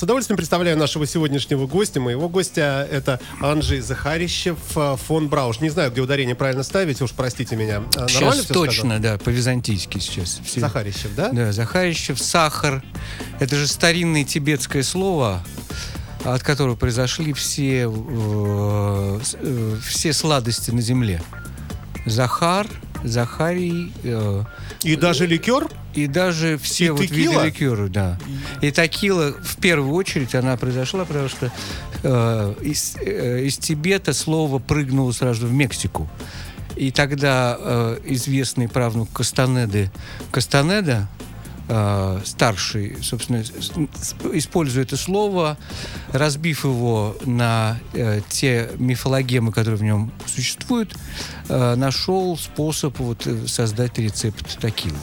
С удовольствием представляю нашего сегодняшнего гостя. Моего гостя это Анжей Захарищев, э, фон Брауш. Не знаю, где ударение правильно ставить, уж простите меня. Э, Сейчас Нормально точно, да, по-византийски сейчас. Все. Захарищев, да? Да, Захарищев, сахар. Это же старинное тибетское слово, от которого произошли все, э, э, все сладости на земле. Захар, Захарий, э, И даже ликер? и даже все И вот текила? виды ликера, да. И текила в первую очередь она произошла, потому что э, из, э, из Тибета слово прыгнуло сразу в Мексику. И тогда э, известный правнук Кастанеды Кастанеда, э, старший, собственно, используя это слово, разбив его на э, те мифологемы, которые в нем существуют, э, нашел способ вот, э, создать рецепт такилы.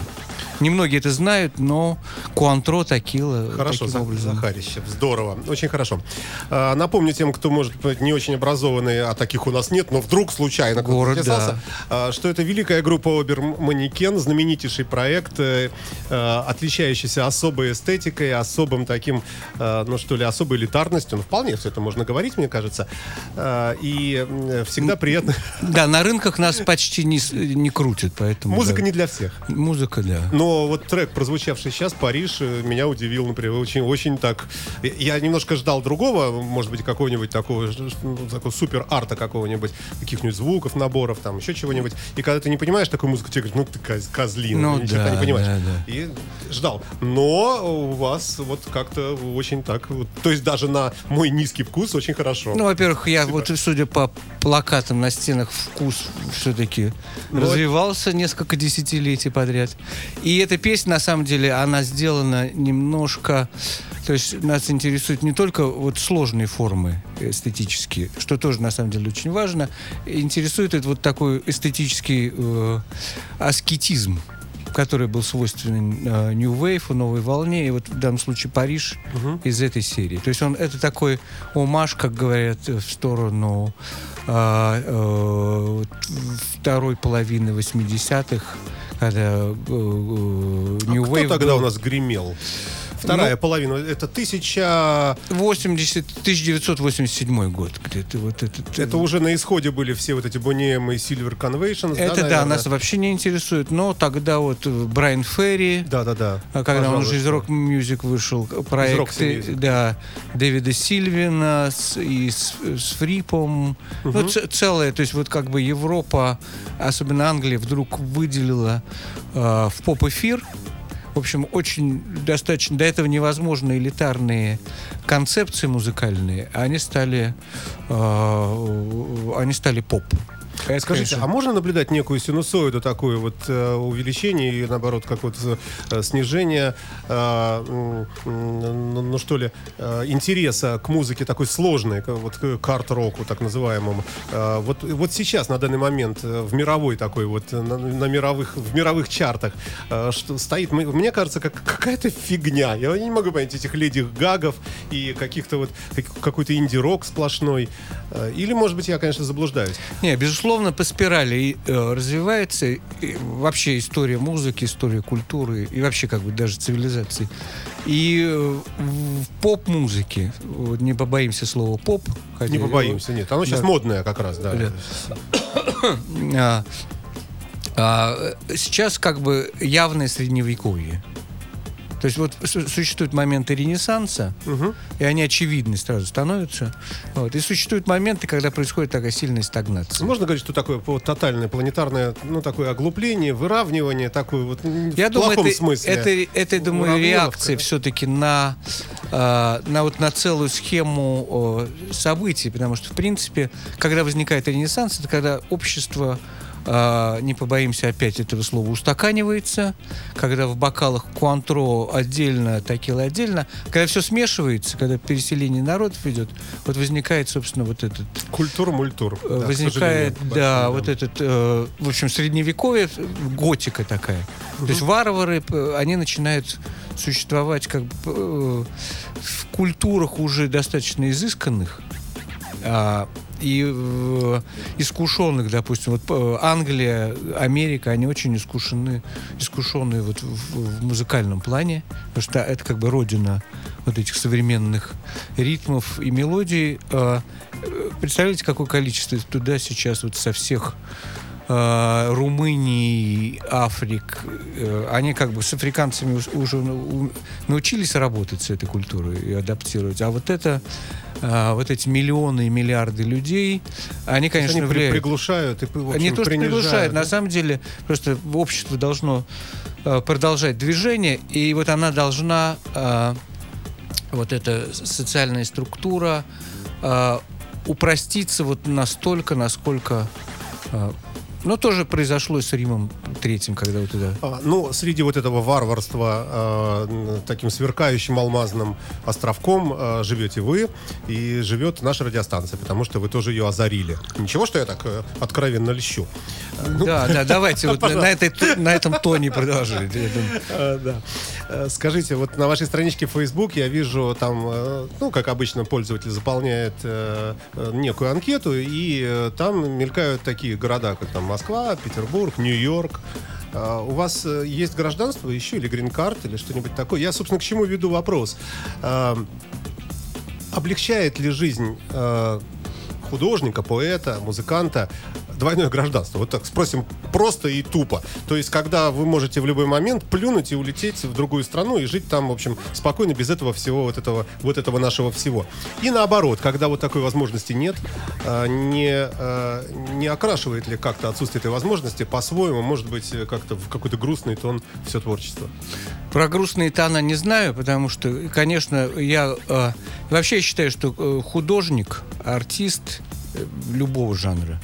Немногие это знают, но Куантро Такила Хорошо, таким образом. Захарищев. Здорово. Очень хорошо. А, Напомню тем, кто, может быть, не очень образованный, а таких у нас нет, но вдруг случайно кто-то Город, затесался, а, что это великая группа Обер Манекен, знаменитейший проект, э, э, отличающийся особой эстетикой, особым таким, э, ну что ли, особой элитарностью. Ну, вполне все это можно говорить, мне кажется. А, И всегда приятно. Да, на рынках нас почти не, не крутят, поэтому... Музыка да. не для всех. Музыка, да. Но вот трек, прозвучавший сейчас, Париж, э, меня удивил, например, очень, очень так. Я немножко ждал другого, может быть, какого-нибудь такого, ну, такого супер арта какого-нибудь, каких-нибудь звуков, наборов, там, еще чего-нибудь. И когда ты не понимаешь такую музыку, тебе говорят, ну ты коз- козлина, Ну ты ни черта да, не понимаешь. да, да. И ждал. Но у вас вот как-то очень так, вот, то есть даже на мой низкий вкус очень хорошо. Ну, во-первых, я вот, судя по плакатам на стенах, вкус все-таки Ну, развивался несколько десятилетий подряд. И эта песня, на самом деле, она сделана немножко... То есть нас интересуют не только вот сложные формы эстетические, что тоже, на самом деле, очень важно. Интересует это вот такой эстетический э, аскетизм который был свойственен э, New Wave, новой волне, и вот в данном случае Париж из этой серии. То есть он это такой омаж, как говорят, э, в сторону а, э, вот второй половины 80-х, когда э, э, New А кто Wave тогда был у нас гремел? Вторая Ну, половина. Это тысяча... 80, 1987 год где-то вот этот. Это уже на исходе были все вот эти Бонем и Silver Conventions, это да, наверное? нас вообще не интересует, но тогда вот э, Брайан Ферри, Да-да-да. А когда он уже из Пожалуйста. рок-мюзик вышел, проекты, Roxy Music. да, Дэвида Сильвина с, и с, с Фрипом. Ну, ц- целое, то есть вот как бы Европа, особенно Англия, вдруг выделила э, в поп-эфир в общем, очень достаточно до этого невозможно элитарные концепции музыкальные, а они стали, э, они стали поп. Это, Скажите, конечно, а можно наблюдать некую синусоиду такое вот э, увеличение и наоборот какое-то э, снижение, э, ну, ну, что ли, интереса к музыке такой сложной, к- вот к карт-року так называемому. Вот, вот сейчас на данный момент в мировой такой вот на, на мировых в мировых чартах что стоит, мне кажется, как какая-то фигня. Я не могу понять этих леди гагов и каких-то вот как- какой-то инди-рок сплошной. Или, может быть, я, конечно, заблуждаюсь. Не, безусловно, по спирали э, развивается и вообще история музыки, история культуры и вообще как бы даже цивилизации. И э, в поп-музыке, не побоимся слова поп, хотя Не его- побоимся, нет. Оно сейчас Да. модное как раз, да. Да. а, а, сейчас как бы явное средневековье. То есть вот су- существуют моменты Ренессанса, и они очевидны сразу становятся. Вот. И существуют моменты, когда происходит такая сильная стагнация. Можно говорить, что такое вот тотальное планетарное, ну, такое оглупление, выравнивание, такое вот Я в думаю, плохом это, смысле. это, это, я думаю, реакция все-таки на, э, на, вот, на целую схему э, событий, потому что, в принципе, когда возникает ренессанс, это когда общество а, не побоимся опять этого слова, устаканивается, когда в бокалах куантро отдельно, текила отдельно, когда все смешивается, когда переселение народов идет, вот возникает, собственно, вот этот... Культур-мультур. э, Да, возникает, да, большой, вот этот, э, в общем, средневековье, э, готика такая. То есть варвары, п- они начинают существовать как бы э, в культурах уже достаточно изысканных, а, и э, искушенных, допустим, вот э, Англия, Америка, они очень искушены, искушенные вот в, в музыкальном плане, потому что это как бы родина вот этих современных ритмов и мелодий. А, э, представляете, какое количество туда сейчас вот со всех э, Румынии, Африк, э, они как бы с африканцами уж- уже у- научились работать с этой культурой и адаптировать. А вот это, э, вот эти миллионы и миллиарды людей, они, конечно, Они влияют. приглушают и, общем, то, что приглушает, да? на самом деле просто общество должно э, продолжать движение, и вот она должна, э, вот эта социальная структура, э, упроститься вот настолько, насколько... э, ну, тоже произошло с Римом Третьим, когда вот туда... А, Ну, среди вот этого варварства э, таким сверкающим алмазным островком э, живете вы и живет наша радиостанция, потому что вы тоже ее озарили. Ничего, что я так э, откровенно льщу. Да, да, давайте вот на, этой, на этом тоне думаю. Э, Да. Э, Скажите, вот на вашей страничке Facebook я вижу там, э, ну, как обычно, пользователь заполняет э, э, некую анкету, и э, там мелькают такие города, как там Москва, Петербург, Нью-Йорк. А У вас э, есть гражданство еще или грин-карт или что-нибудь такое? Я, собственно, к чему веду вопрос. А, Облегчает ли жизнь э, художника, поэта, музыканта двойное гражданство? Вот так спросим просто и тупо. То есть, когда вы можете в любой момент плюнуть и улететь в другую страну и жить там, в общем, спокойно, без этого всего, вот этого, вот этого нашего всего. И наоборот, когда вот такой возможности нет, э, не, э, не окрашивает ли как-то отсутствие этой возможности по-своему, может быть, э, как-то в какой-то грустный тон все творчество? Про грустные тона не знаю, потому что, конечно, я э, вообще считаю, что э, художник, артист э, любого жанра,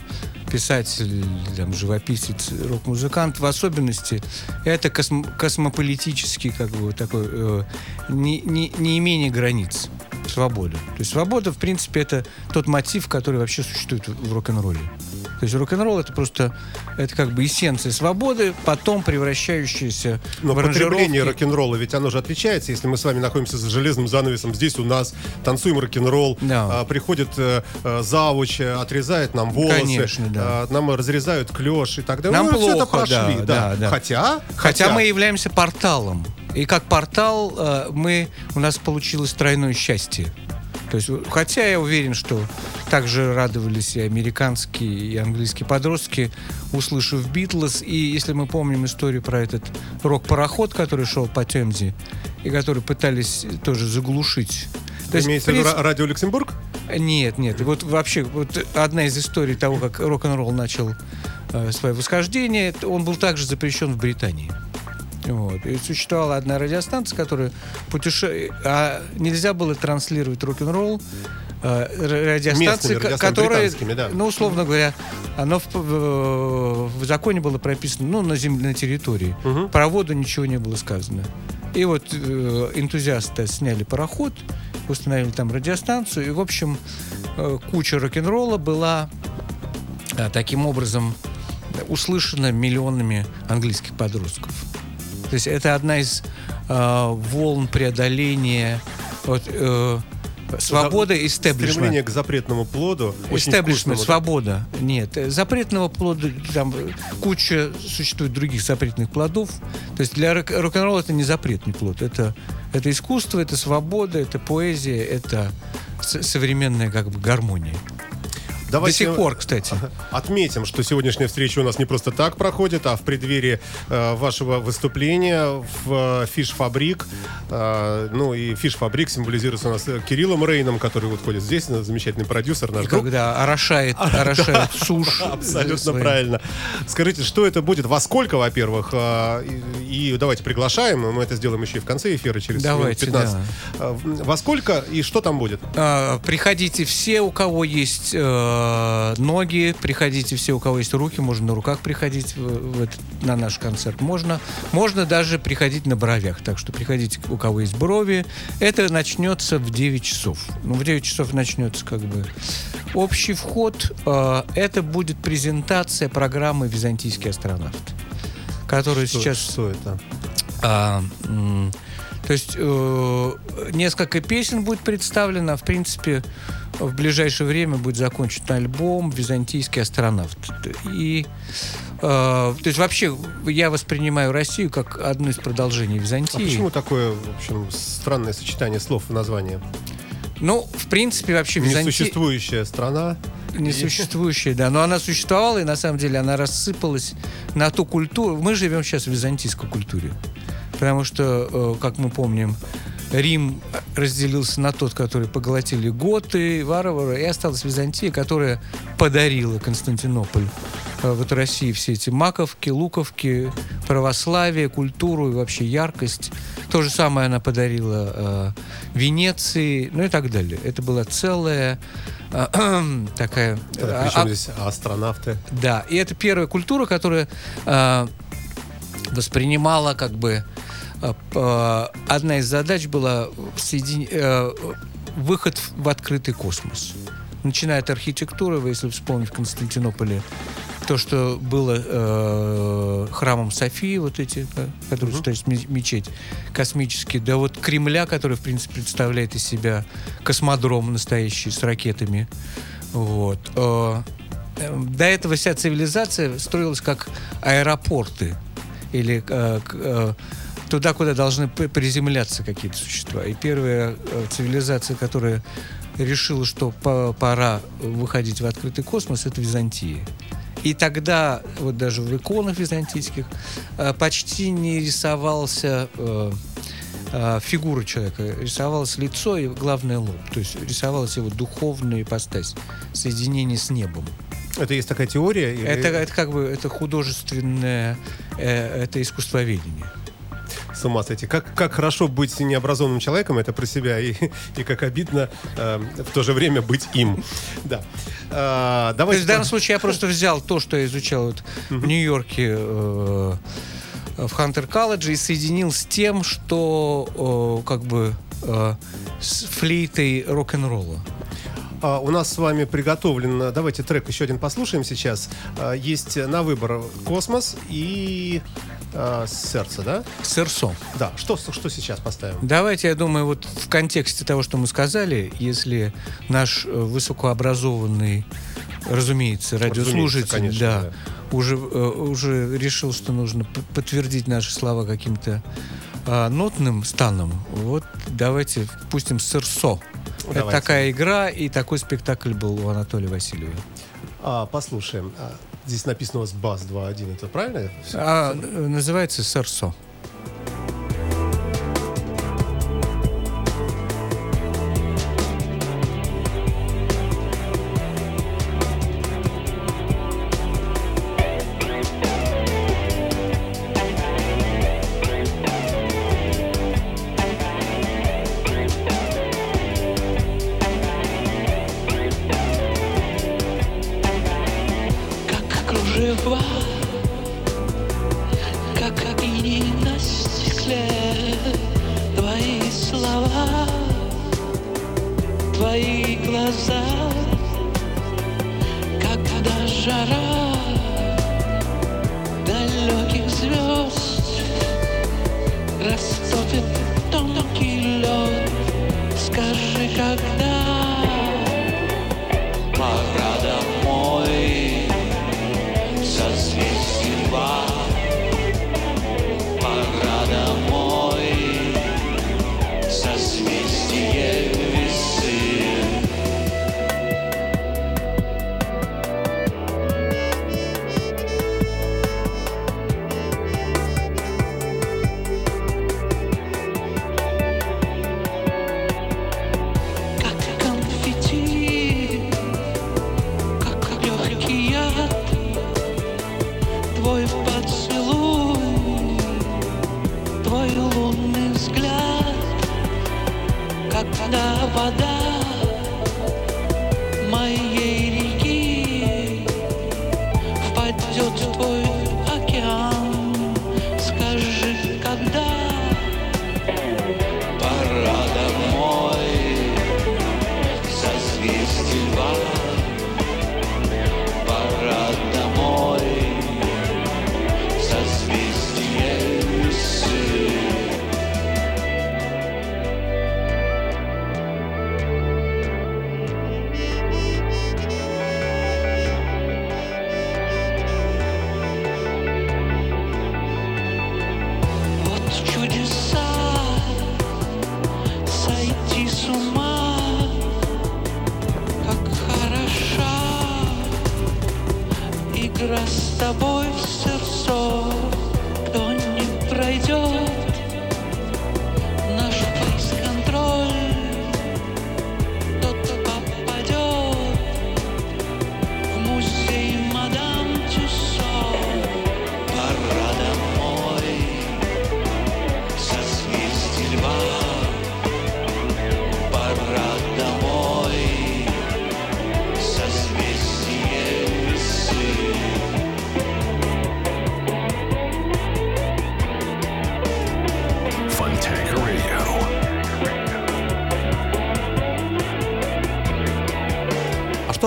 писатель, там, живописец, рок-музыкант, в особенности, это косм- космополитический, как бы, такой, э, не, не, не имение границ, свобода. То есть свобода, в принципе, это тот мотив, который вообще существует в рок-н-ролле. То есть рок-н-ролл это просто, это как бы эссенция свободы, потом превращающаяся Но в потребление рок-н-ролла, ведь оно же отличается. Если мы с вами находимся за железным занавесом, здесь у нас танцуем рок-н-ролл, Да. а, приходит э, завуч, э, отрезает нам волосы, Конечно, да. а, нам разрезают клеш и так далее. Нам мы всё это плохо, прошли, да, да, да. Хотя, Хотя мы являемся порталом. И как портал мы, у нас получилось тройное счастье. То есть, хотя я уверен, что также радовались и американские, и английские подростки, услышав Битлз. И если мы помним историю про этот рок-пароход, который шел по Темзе, и который пытались тоже заглушить. То есть, имеете в принципе- Ра- радио Люксембург? нет, нет. Вот вообще, вот одна из историй того, как рок-н-ролл начал э, свое восхождение, он был также запрещен в Британии. Вот. И существовала одна радиостанция, которая путеше... а нельзя было транслировать рок-н-ролл. э, радиостанции, которые, да. ну, условно говоря, оно в, в- в законе было прописано, ну, на земле, на территории. Про воду ничего не было сказано. И вот э, энтузиасты сняли пароход, установили там радиостанцию, и, в общем, э, куча рок-н-ролла была э, таким образом услышана миллионами английских подростков. То есть это одна из э, волн преодоления вот, э, свободы истеблишмента. Стремление к запретному плоду. Истеблишмент, свобода. Нет, э, запретного плода, там э, куча существует других запретных плодов. То есть для рок- рок-н-ролла это не запретный плод. Это, это искусство, это свобода, это поэзия, это современная как бы гармония. Давайте До сих пор, кстати. Отметим, что сегодняшняя встреча у нас не просто так проходит, а в преддверии э, вашего выступления в Фиш Фабрик. ну и Фиш Фабрик символизируется у нас э, Кириллом Рейном, который вот ходит здесь, э, замечательный продюсер, наш И друг. когда орошает, орошает сушь. Абсолютно своим. правильно. Скажите, что это будет? Во сколько, во-первых? а, И, и давайте приглашаем. Мы это сделаем еще и в конце эфира через Давайте, 15. А, Во сколько и что там будет? А, Приходите все, у кого есть э, э, ноги, приходите все, у кого есть руки, можно на руках приходить в, в этот- на наш концерт. Можно, можно даже приходить на бровях. Так что приходите, у кого есть брови. Это начнется в 9 часов. Ну, в 9 часов начнется как бы общий вход. Э, это будет презентация программы «Византийский астронавт», которая Что- сейчас Что это? м, то есть э, несколько песен будет представлено, а в принципе в ближайшее время будет закончен альбом «Византийский астронавт». И э, то есть вообще я воспринимаю Россию как одно из продолжений А Византии. почему такое, в общем, странное сочетание слов в названии? Ну, в принципе, вообще Византия... Несуществующая страна. Несуществующая, да. Но она существовала, и на самом деле она рассыпалась на ту культуру. Мы живем сейчас в византийской культуре. Потому что, э, как мы помним, Рим разделился на тот, который поглотили готы, варвары, и осталась Византия, которая подарила Константинополь э, вот России все эти маковки, луковки, православие, культуру и вообще яркость. То же самое она подарила э, Венеции, ну и так далее. Это была целая э, такая... А- Причем а- здесь астронавты? да, и это первая культура, которая э, воспринимала как бы э, одна из задач была соедин- э, выход в открытый космос. Начиная от архитектуры, вы, если вспомнить в Константинополе, то, что было э, храмом Софии, вот эти, э, которые стоят ме- мечеть, космические, да вот Кремля, который, в принципе, представляет из себя космодром настоящий с ракетами. Вот. Э, э, до этого вся цивилизация строилась как аэропорты или э, э, туда, куда должны приземляться какие-то существа. И первая э, цивилизация, которая решила, что по- пора выходить в открытый космос, это Византия. И тогда, вот даже в иконах византийских, э, почти не рисовался э, фигура человека, рисовалось лицо и, главное, лоб. То есть рисовалась его духовная ипостась, соединение с небом. Это есть такая теория? или- Это, это как бы это художественное, это искусствоведение. С ума сойти. Как, как хорошо быть необразованным человеком, это про себя, и, и как обидно э, в то же время быть им. Да. А, То давайте есть в данном случае я просто взял то, что я изучал вот в Нью-Йорке э, в Хантер колледже и соединил с тем, что э, как бы э, с флейтой рок-н-ролла. А, у нас с вами приготовлен, давайте трек еще один послушаем сейчас. А, есть на выбор «Космос» и а, «Сердце», да? Серсо. Да. Что, что сейчас поставим? Давайте, я думаю, вот в контексте того, что мы сказали, если наш э, высокообразованный, разумеется, радиослушатель, конечно, да, да. Уже, э, уже решил, что нужно подтвердить наши слова каким-то а, нотным станом, вот давайте пустим Серсо. Это такая игра, и такой спектакль был у Анатолия Васильева. А, послушаем. Здесь написано у вас «Бас 2.1». Это правильно? А, э, называется Серсо. Твои глаза, когда жара далеких звезд растопит тонкий лед. Скажи, когда пора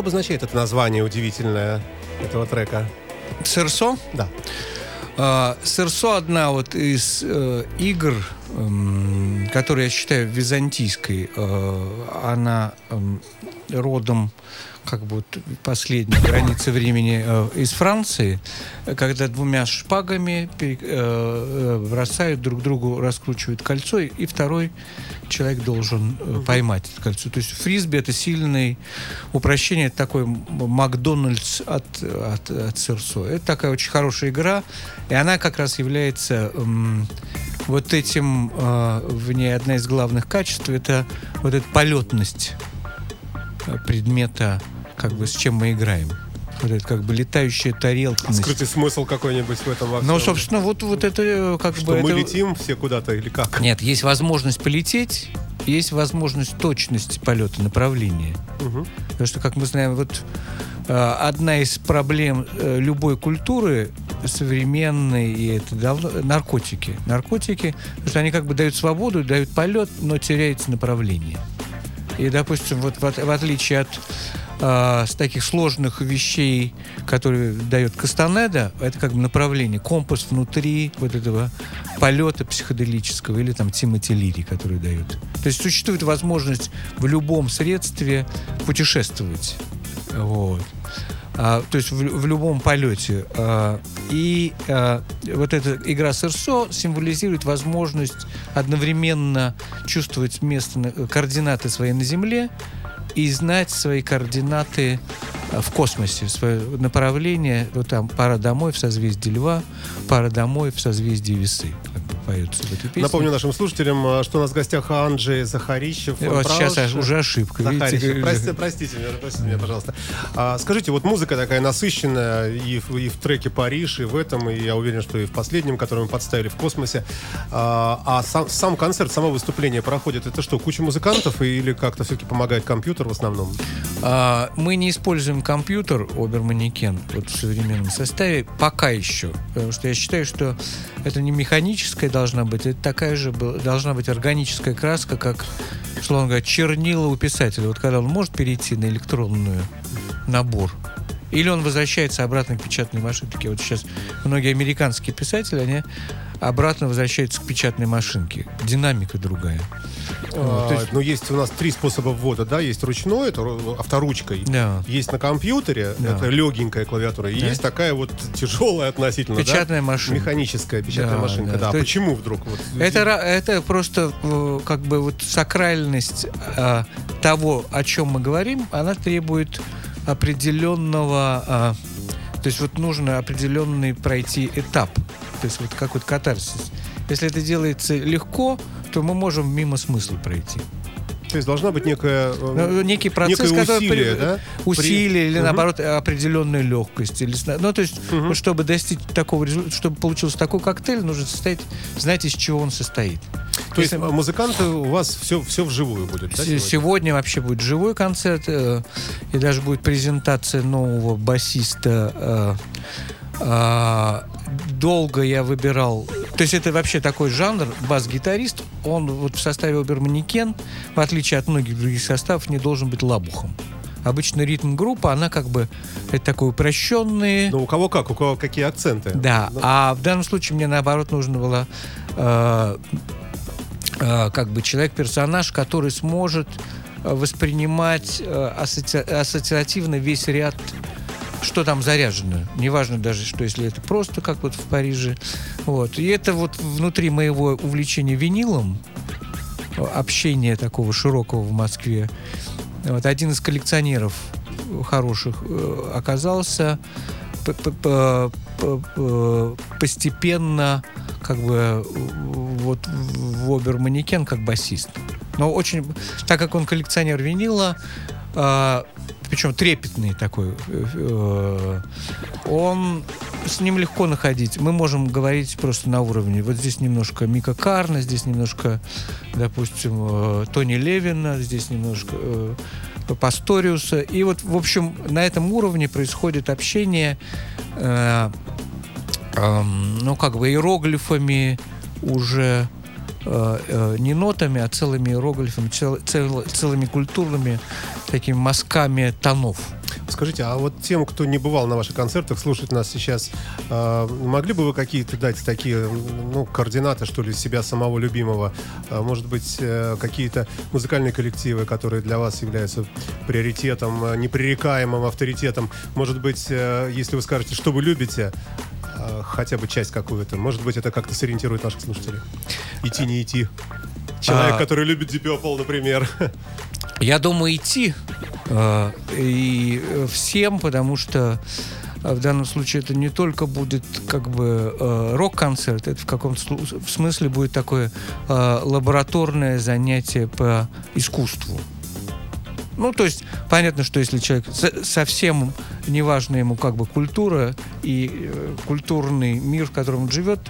обозначает это название удивительное этого трека? Серсо? Да. А, Серсо одна вот из э, игр, эм, которую я считаю византийской. Э, она эм, родом как бы последней границы времени э, из Франции, когда двумя шпагами пере- э, э, бросают друг другу, раскручивают кольцо, и, второй человек должен э, поймать это кольцо. То есть фрисби это сильное упрощение, это такой Макдональдс от, от, от Серсо. Это такая очень хорошая игра, и она как раз является м, вот этим, э, в ней одна из главных качеств, это вот эта полетность э, предмета, как бы с чем мы играем. Вот это как бы летающая тарелкность. Скрытый смысл какой-нибудь в этом во Ну, всем? собственно, вот, вот это как Что бы... мы это- летим все куда-то или как? Нет, есть возможность полететь, есть возможность точности полета, направления. Мгм. Потому что, как мы знаем, вот э, одна из проблем э, любой культуры современной, и это давно, наркотики. Наркотики, потому что они как бы дают свободу, дают полет, но теряется направление. И, допустим, вот в, в отличие от э, с таких сложных вещей, которые дает Кастанеда, это как бы направление, компас внутри вот этого полета психоделического или там Тимоти Лири, который дает. То есть существует возможность в любом средстве путешествовать. Вот. А, то есть в, в любом полете. А, и а, вот эта игра Серсо символизирует возможность одновременно чувствовать место, на- координаты свои на Земле и знать свои координаты а, в космосе, свое направление. Вот там пара домой в созвездии Льва, пара домой в созвездии Весы. Поется в этой песне. Напомню нашим слушателям, а, что у нас в гостях Анджей Захарищев. Вот Правильно? сейчас уже ошибка. Захарищев. видите, Прости- простите меня, простите меня, пожалуйста. А, скажите, вот музыка такая насыщенная и в, и в треке «Париж», и в этом, и я уверен, что и в последнем, который мы подставили в космосе. А, а сам, сам концерт, само выступление проходит, это что, куча музыкантов или как-то все-таки помогает компьютер в основном? А, мы не используем компьютер Оберманекен вот в современном составе пока еще, потому что я считаю, что это не механическая должна быть, это такая же должна быть органическая краска, как, условно говоря, чернила у писателя. Вот когда он может перейти на электронную набор, или он возвращается обратно к печатной машинке. Вот сейчас многие американские писатели, они обратно возвращаются к печатной машинке. Динамика другая. А, есть- ну, есть у нас три способа ввода, да, есть ручной, это ру- авторучкой. Да. Есть на компьютере, Да. это легенькая клавиатура, и Да. есть такая вот тяжелая относительно, да? Печатная машинка. Механическая печатная Да, машинка, да. да. А То почему вдруг? Вот, Это, это просто э, как бы вот сакральность э, того, о чем мы говорим, она требует определенного, э, то есть вот нужно определенный пройти этап, то есть вот как вот катарсис. Если это делается легко, то мы можем мимо смысла пройти. То есть должна быть некая... э, Ну, некий процесс, некое который усилие, при- да? усилие При- или Мгм. наоборот определенную легкость или ну то есть вот чтобы достичь такого результата, чтобы получился такой коктейль, нужно состоять, знать из чего он состоит. То есть Если- э, музыканты у вас все, все вживую будет, да? Сегодня? Сегодня вообще будет живой концерт, э, и даже будет презентация нового басиста. э, э, долго я выбирал. То есть это вообще такой жанр, бас-гитарист. Он вот в составе Оберманекен, в отличие от многих других составов, не должен быть лабухом. Обычно ритм-группа, она как бы это такой упрощенный. Ну, у кого как, у кого какие акценты. Да, Ну, а в данном случае мне наоборот нужно было э, э, как бы человек-персонаж, который сможет э, воспринимать э, ассоци- ассоциативно весь ряд что там заряжено. Неважно даже, что если это просто, как вот в Париже. Вот. И это вот внутри моего увлечения винилом, э, общения такого широкого в Москве, вот, один из коллекционеров хороших э, оказался п- постепенно как бы э, вот в Оберманекен как басист. Но очень, так как он коллекционер винила, а, причем трепетный такой, э, он с ним легко находить. Мы можем говорить просто на уровне. Вот здесь немножко Мика Карна, здесь немножко, допустим, э, Тони Левина, здесь немножко э, Пасториуса. И вот, в общем, на этом уровне происходит общение, э, эм, ну, как бы иероглифами уже э, э, не нотами, а целыми иероглифами, цел- цел- целыми культурными такими мазками тонов. Скажите, а вот тем, кто не бывал на ваших концертах, слушает нас сейчас, э, могли бы вы какие-то дать такие, ну, координаты, что ли, себя самого любимого? Может быть, э, какие-то музыкальные коллективы, которые для вас являются приоритетом, э, непререкаемым авторитетом? Может быть, э, если вы скажете, что вы любите, э, хотя бы часть какую-то, может быть, это как-то сориентирует наших слушателей? Идти, не идти. Человек, А. который любит Deep например. Я думаю, идти э, и э, всем, потому что в данном случае это не только будет как бы э, рок-концерт, это в каком-то смысле будет такое э, лабораторное занятие по искусству. Ну, то есть, понятно, что если человек со- совсем неважна ему как бы культура и э, культурный мир, в котором он живет,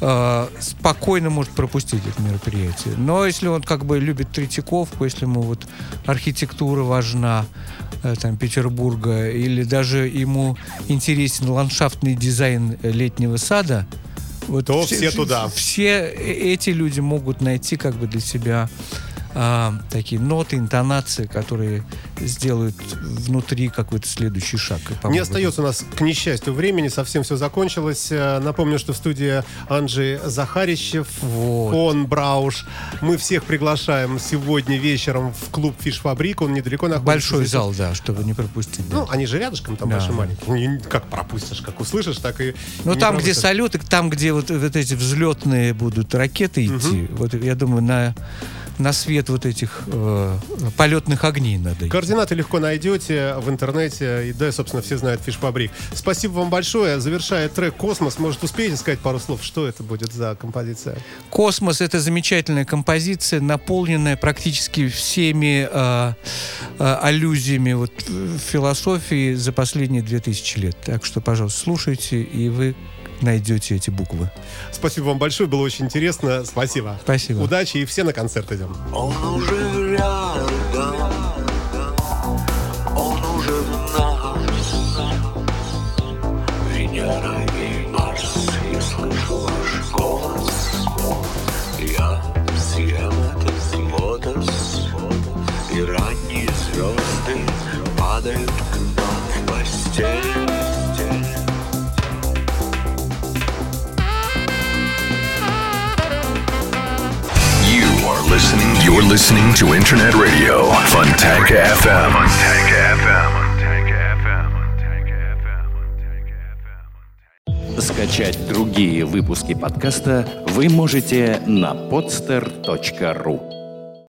э, спокойно может пропустить это мероприятие. Но если он как бы любит Третьяковку, если ему вот архитектура важна, э, там, Петербурга, или даже ему интересен ландшафтный дизайн летнего сада, вот То все туда. Все э- эти люди могут найти как бы для себя а, такие ноты, интонации, которые сделают внутри какой-то следующий шаг. Не остается у нас, к несчастью, времени, совсем все закончилось. Э, Напомню, что в студии Анджей Захарищев, Вот. он Брауш. Мы всех приглашаем сегодня вечером в клуб Фиш Фабрик. Он недалеко находится. Большой Здесь зал, да, чтобы не пропустить. да. Ну, они же рядышком, там Да. большой маленький. Не- Как пропустишь, как услышишь, так и... Ну, там, где пропустишь. салюты, там, где вот, вот эти взлетные будут ракеты идти, вот я думаю, на, на свет вот этих э, полетных огней надо. Координаты легко найдете в интернете. И да, собственно, все знают Фиш Фабрик. Спасибо вам большое. Завершая трек «Космос», может, успеете сказать пару слов? Что это будет за композиция? Космос это замечательная композиция, наполненная практически всеми э, э, аллюзиями вот, в философии за последние 2000 лет. Так что, пожалуйста, слушайте, и вы найдете эти буквы. Спасибо вам большое, было очень интересно. Спасибо. Спасибо. Удачи и все на концерт идем. Он уже рядом, он уже в нас. Венера и Марс, я слышу ваш голос. Я съем этот лотос, и ранние звезды падают к You're listening to Internet Radio, Funtank FM. Funtank FM. Скачать другие выпуски подкаста вы можете на podster.ru.